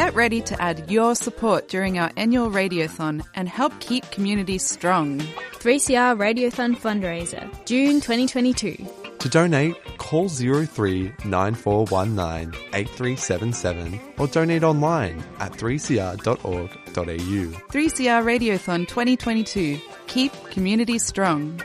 Get ready to add your support during our annual Radiothon and help keep communities strong. 3CR Radiothon fundraiser, June 2022. To donate, call 03 9419 8377 or donate online at 3cr.org.au. 3CR Radiothon 2022. Keep communities strong.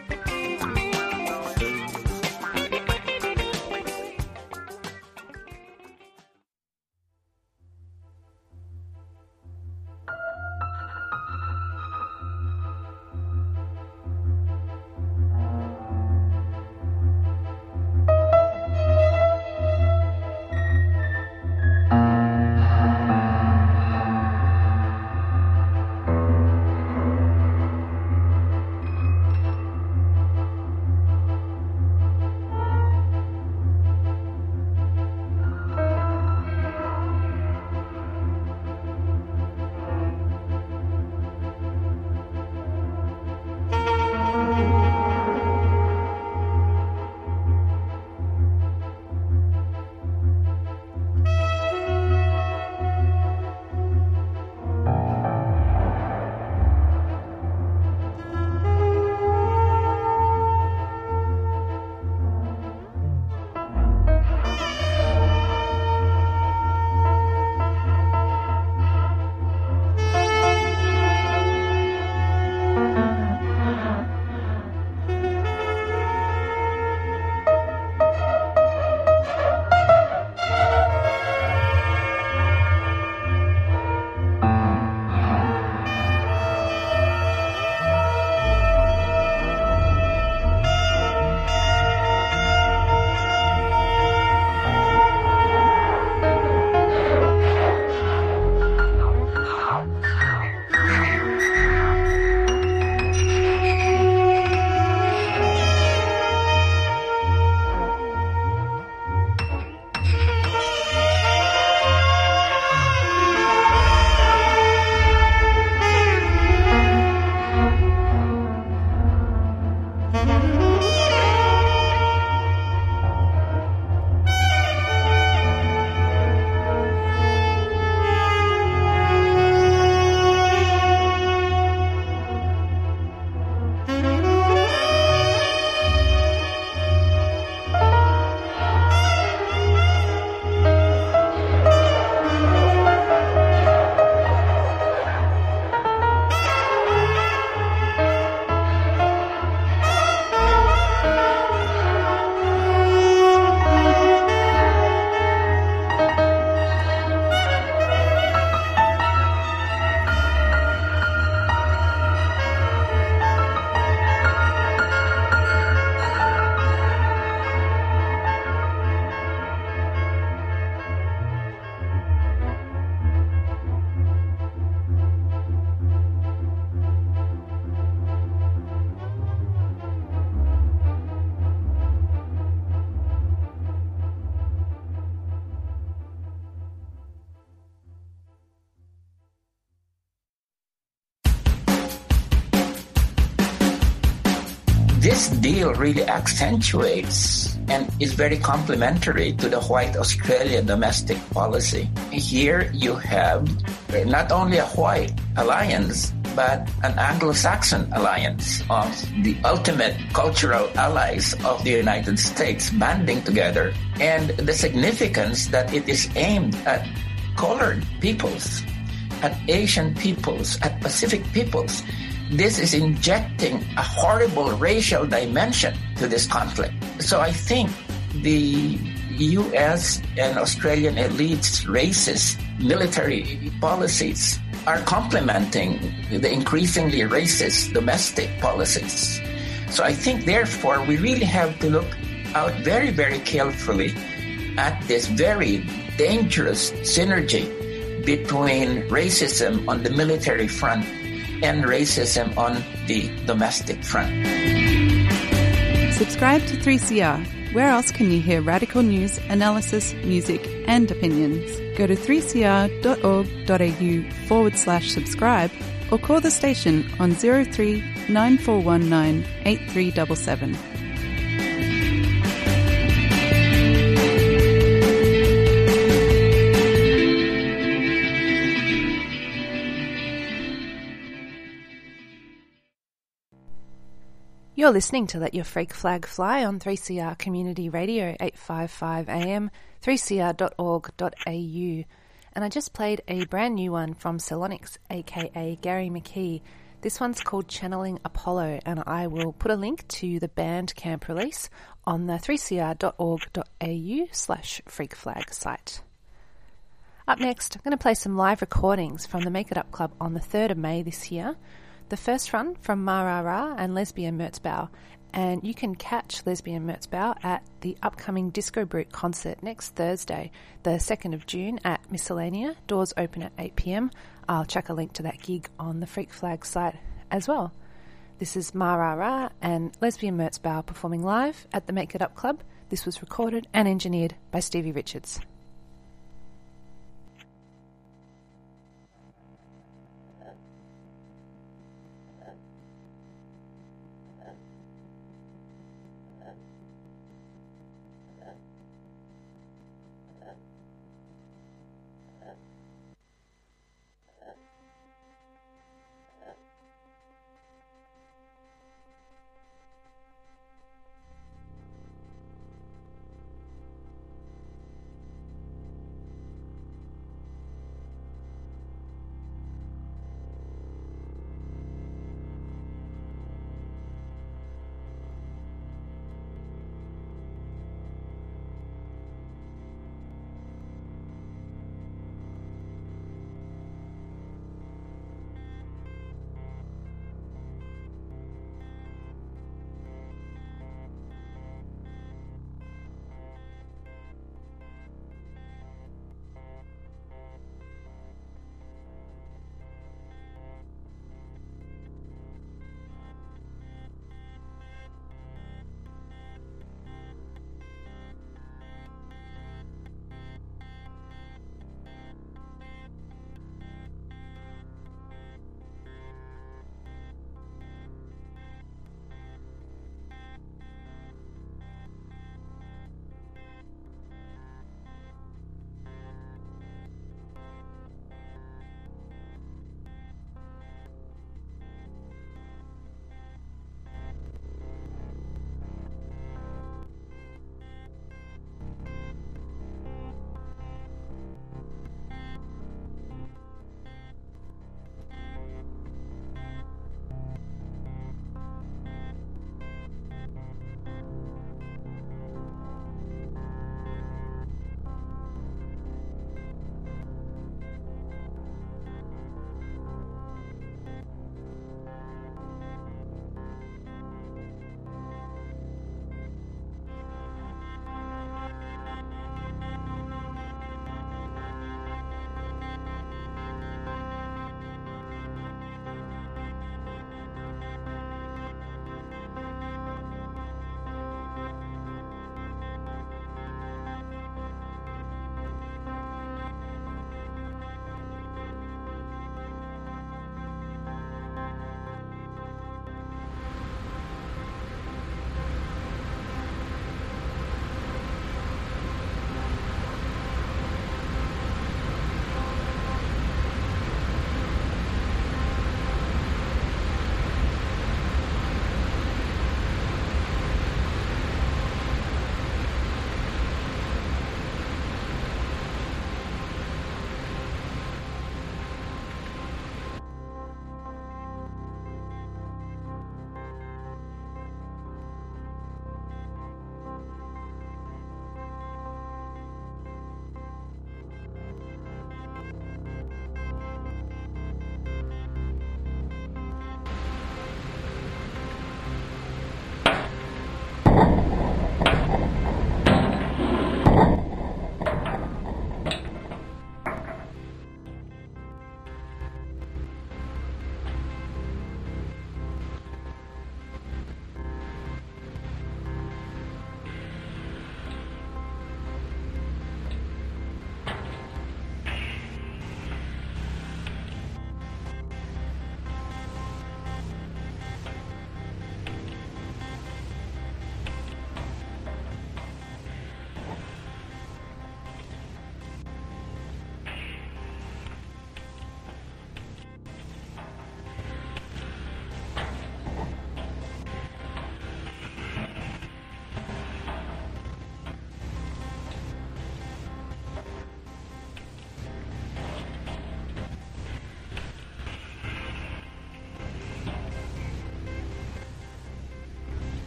Deal really accentuates and is very complementary to the white Australia domestic policy. Here you have not only a white alliance, but an Anglo-Saxon alliance of the ultimate cultural allies of the United States banding together and the significance that it is aimed at colored peoples, at Asian peoples, at Pacific peoples this is injecting a horrible racial dimension to this conflict. So I think the US and Australian elites' racist military policies are complementing the increasingly racist domestic policies. So I think, therefore, we really have to look out very, very carefully at this very dangerous synergy between racism on the military front and racism on the domestic front. Subscribe to 3CR. Where else can you hear radical news, analysis, music, and opinions? Go to 3cr.org.au forward slash subscribe or call the station on 03 9419 You're listening to Let Your Freak Flag Fly on 3CR Community Radio 855 AM, 3cr.org.au. And I just played a brand new one from Salonix, aka Gary McKee. This one's called Channeling Apollo, and I will put a link to the Bandcamp release on the 3cr.org.au slash freakflag site. Up next, I'm going to play some live recordings from the Make It Up Club on the 3rd of May this year. The first run from Mara Ra and Lesbian Merzbow, and you can catch Lesbian Merzbow at the upcoming Disco Brute concert next Thursday, the 2nd of June at Miscellania. Doors open at 8pm. I'll chuck a link to that gig on the Freak Flag site as well. This is Mara Ra and Lesbian Merzbow performing live at the Make It Up Club. This was recorded and engineered by Stevie Richards.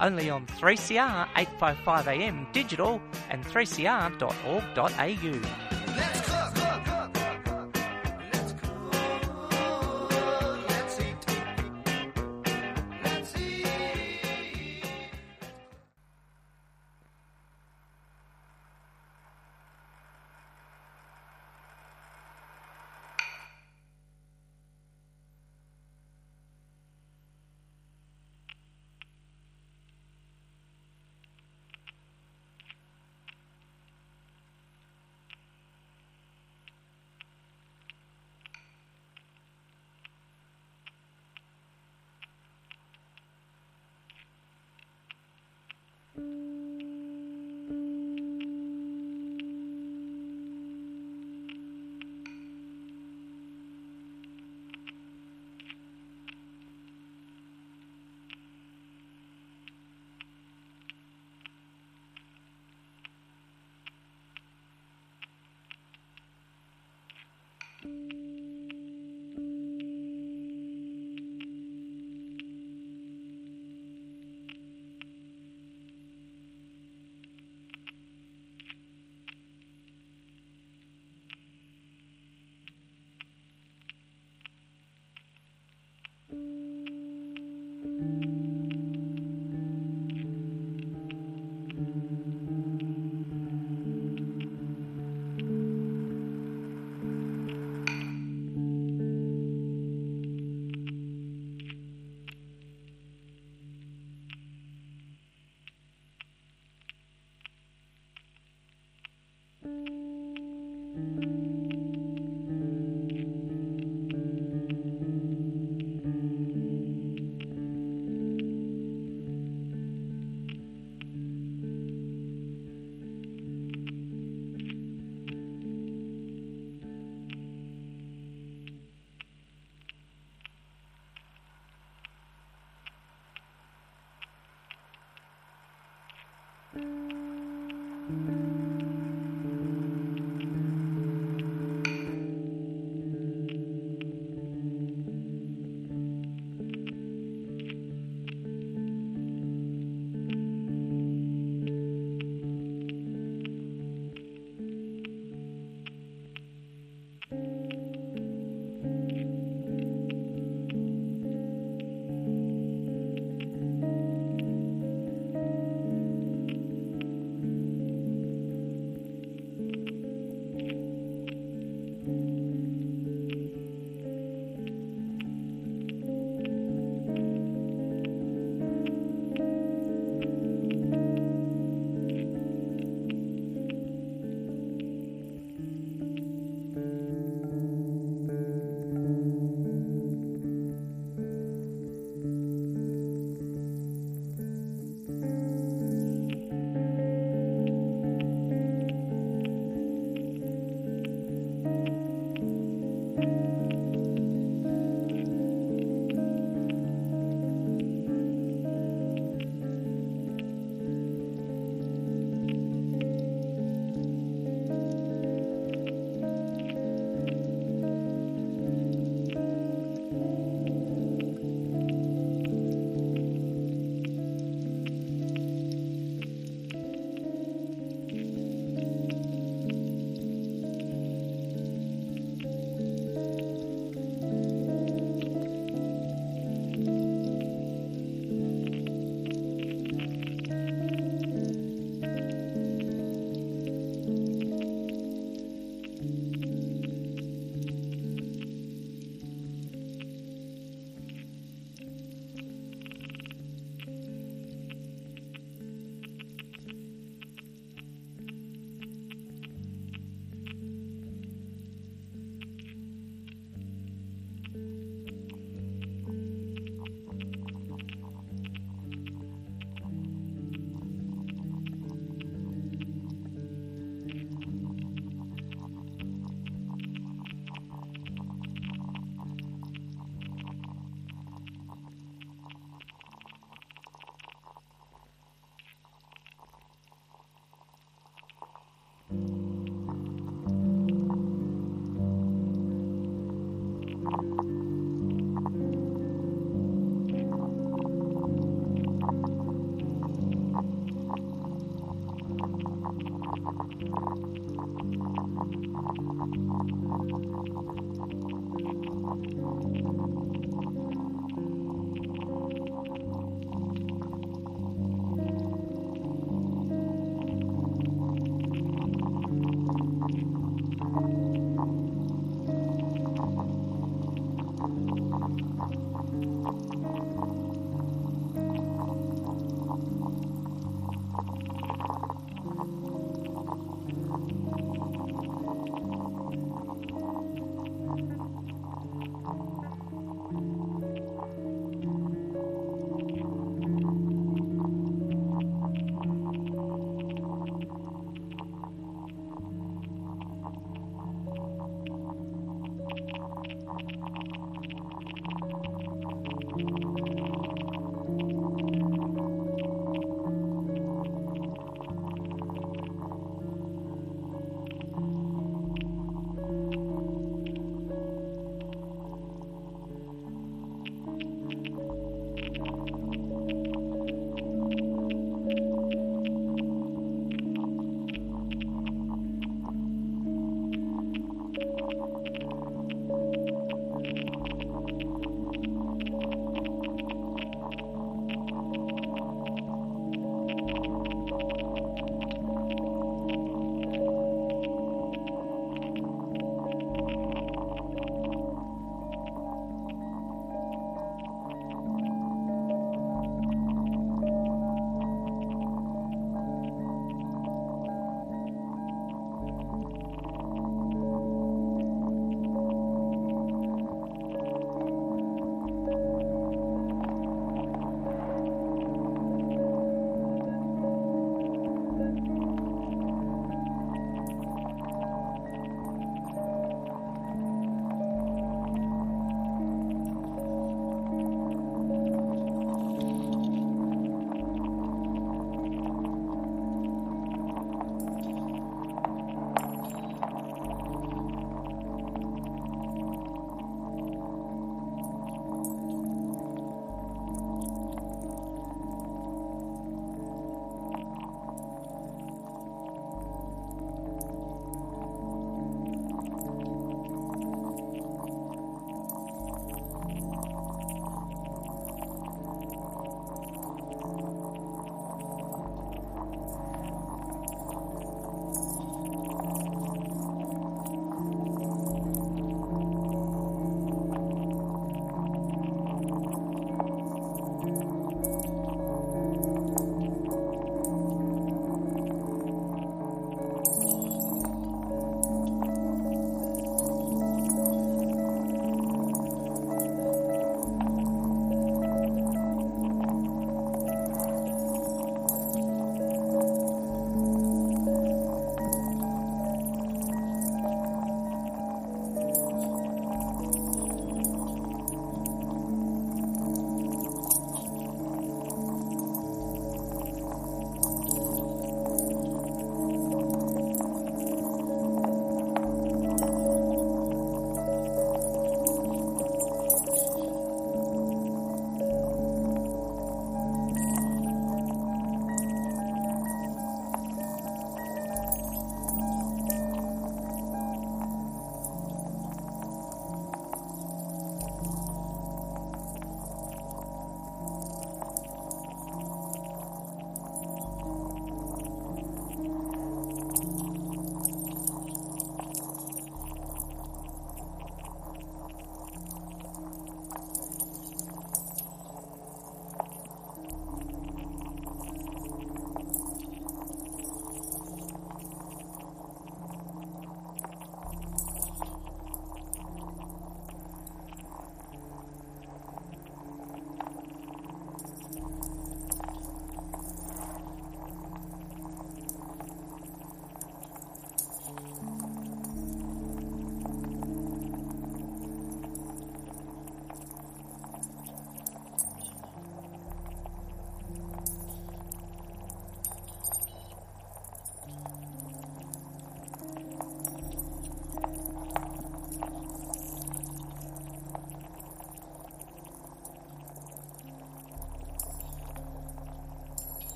only on 3CR 855am digital and 3cr.org.au.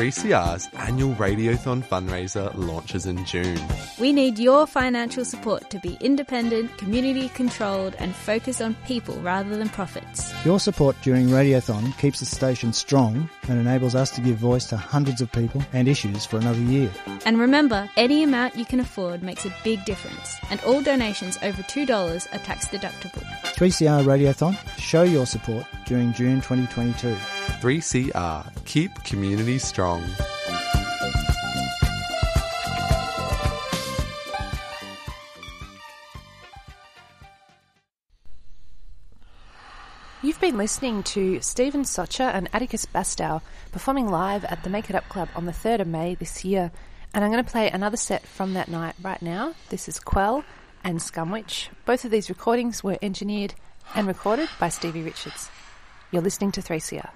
3CR's annual Radiothon fundraiser launches in June. We need your financial support to be independent, community controlled, and focused on people rather than profits. Your support during Radiothon keeps the station strong and enables us to give voice to hundreds of people and issues for another year. And remember, any amount you can afford makes a big difference, and all donations over $2 are tax deductible. 3CR Radiothon, show your support during June 2022. 3CR, keep community strong. You've been listening to Stephen Socher and Atticus Bastow performing live at the Make It Up Club on the 3rd of May this year. And I'm going to play another set from that night right now. This is Quell and Scumwitch. Both of these recordings were engineered and recorded by Stevie Richards. You're listening to 3CR.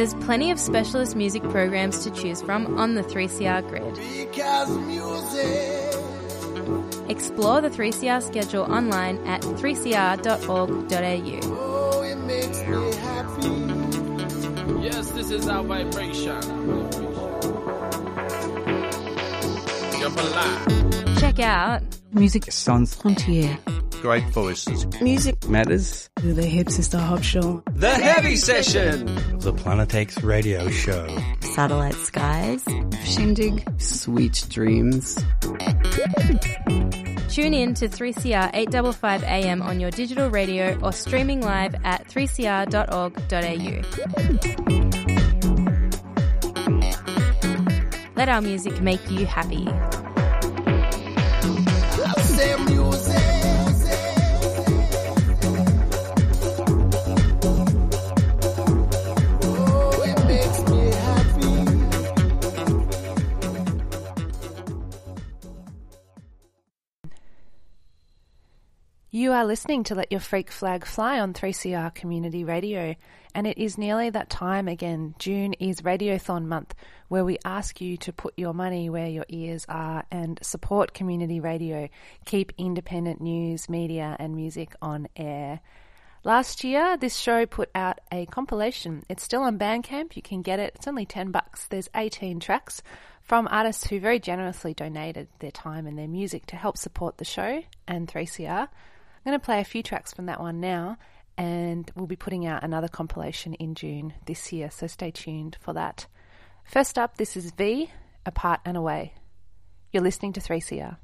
There's plenty of specialist music programs to choose from on the 3CR grid. Explore the 3CR schedule online at 3cr.org.au. Yes, this is our vibration. Jump alive. Check out Music Sans Frontières. Great voices. Music Matters. The Hip Sister Hop Show. The Heavy Session. The Planet X Radio Show. Satellite Skies. Shindig. Sweet Dreams. Tune in to 3CR 855 AM on your digital radio or streaming live at 3cr.org.au. Let our music make you happy. You are listening to Let Your Freak Flag Fly on 3CR Community Radio, and it is nearly that time again. June is Radiothon month, where we ask you to put your money where your ears are and support community radio, keep independent news, media, and music on air. Last year, this show put out a compilation. It's still on Bandcamp. You can get it. It's only 10 bucks. There's 18 tracks from artists who very generously donated their time and their music to help support the show and 3CR. I'm going to play a few tracks from that one now, and we'll be putting out another compilation in June this year, so stay tuned for that. First up, this is V, Apart and Away. You're listening to 3CR.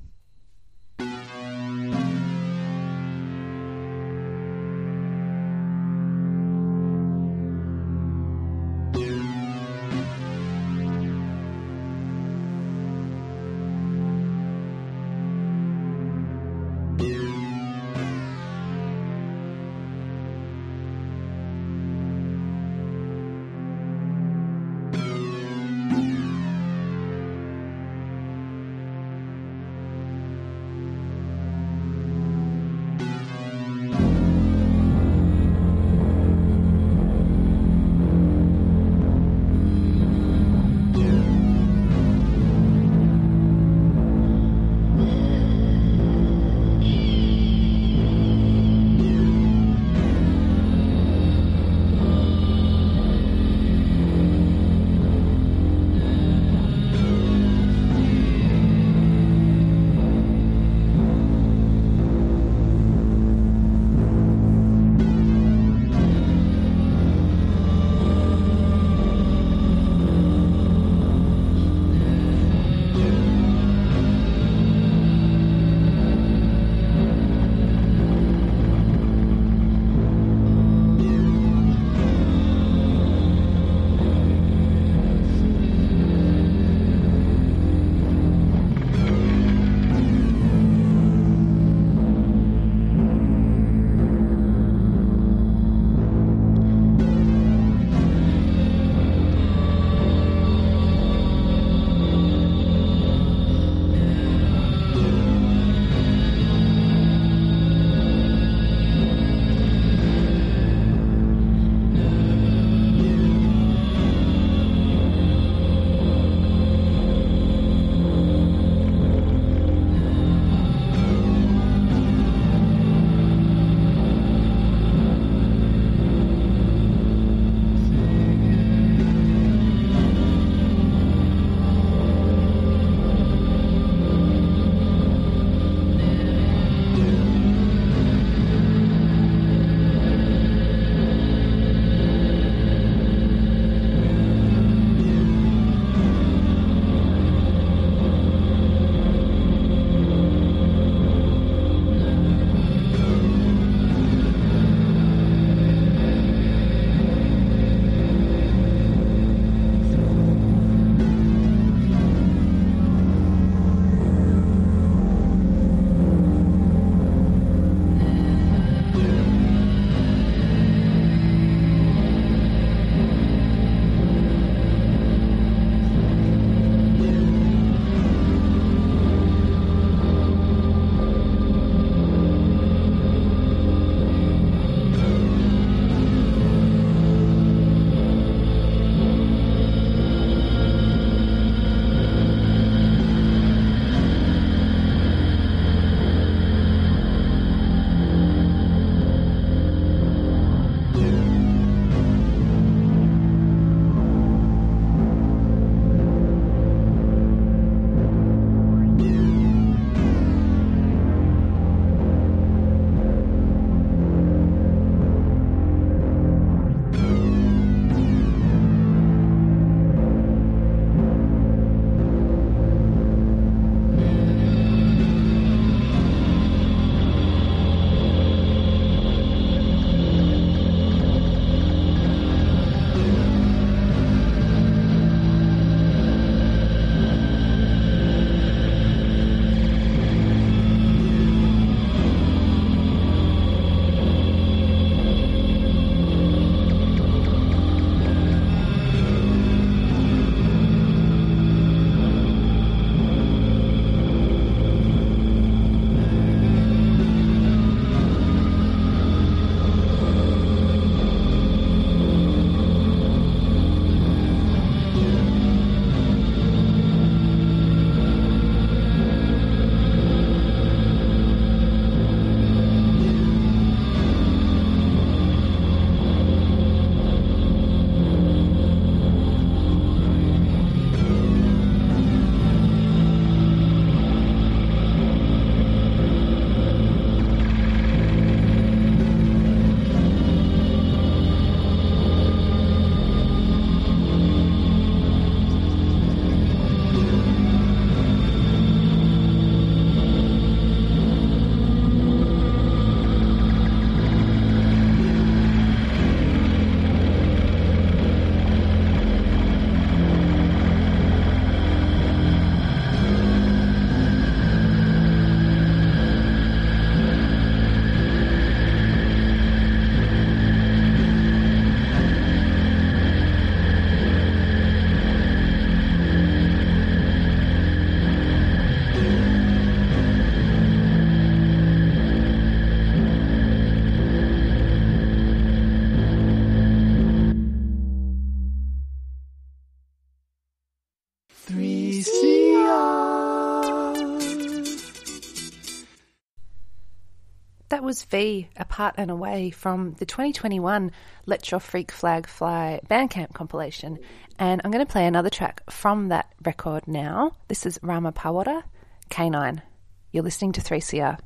Was V, Apart and Away from the 2021 Let Your Freak Flag Fly Bandcamp compilation. And I'm going to play another track from that record now. This is Rama Pawara, K9. You're listening to 3CR.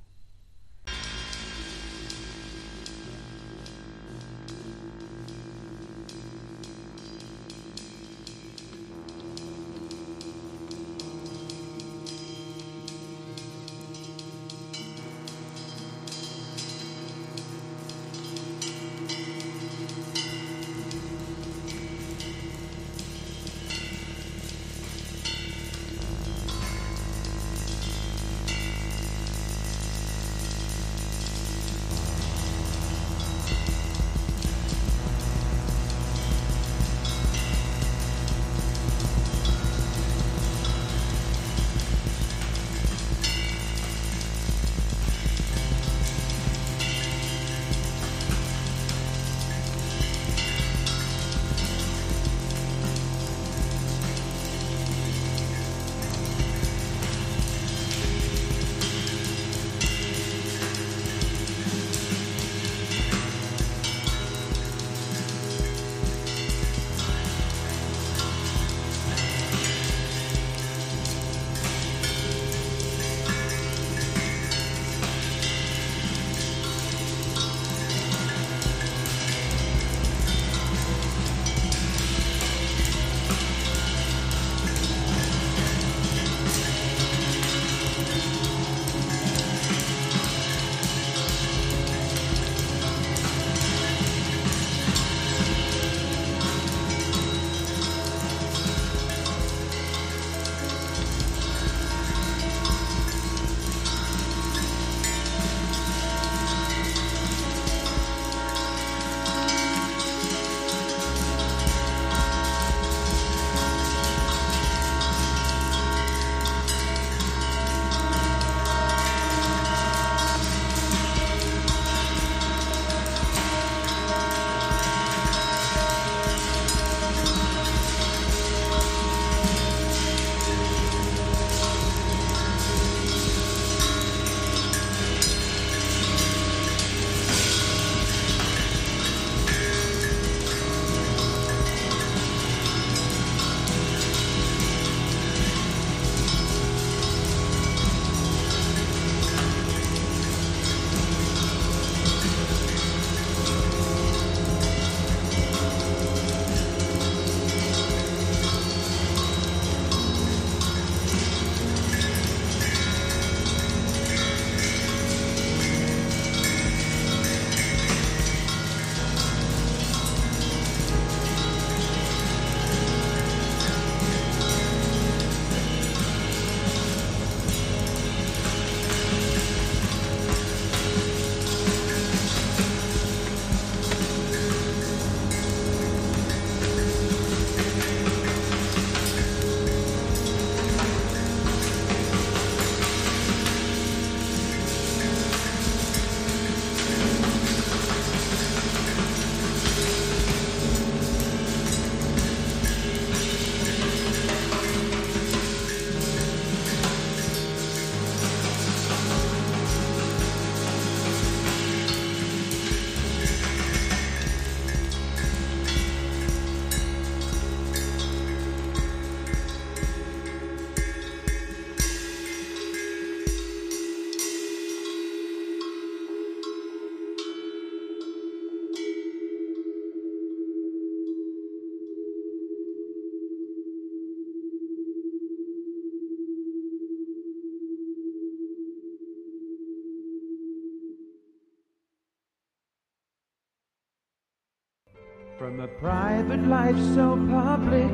From a private life so public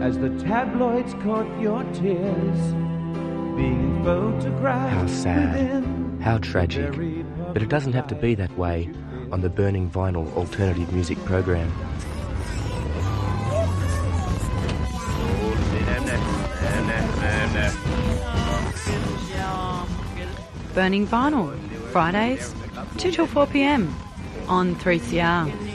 as the tabloids caught your tears, being photographed. How sad. How tragic. But it doesn't have to be that way on the Burning Vinyl alternative music program. Burning Vinyl, Fridays, 2 till 4 pm on 3CR.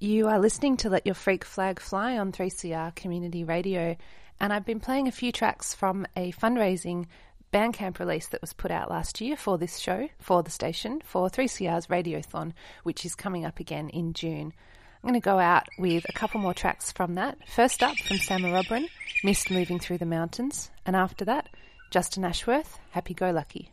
You are listening to Let Your Freak Flag Fly on 3CR Community Radio, and I've been playing a few tracks from a fundraising Bandcamp release that was put out last year for this show, for the station, for 3CR's Radiothon, which is coming up again in June. I'm going to go out with a couple more tracks from that. First up from Samarobran, Mist Moving Through the Mountains, and after that, Justin Ashworth, Happy Go Lucky.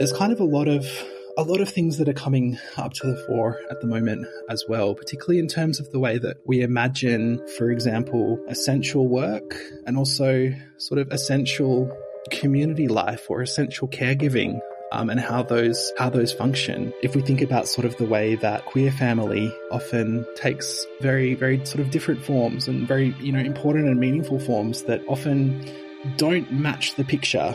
There's kind of a lot of a lot of things that are coming up to the fore at the moment as well, particularly in terms of the way that we imagine, for example, essential work and also sort of essential community life or essential caregiving um, and how those how those function. If we think about sort of the way that queer family often takes very very sort of different forms and very you know important and meaningful forms that often don't match the picture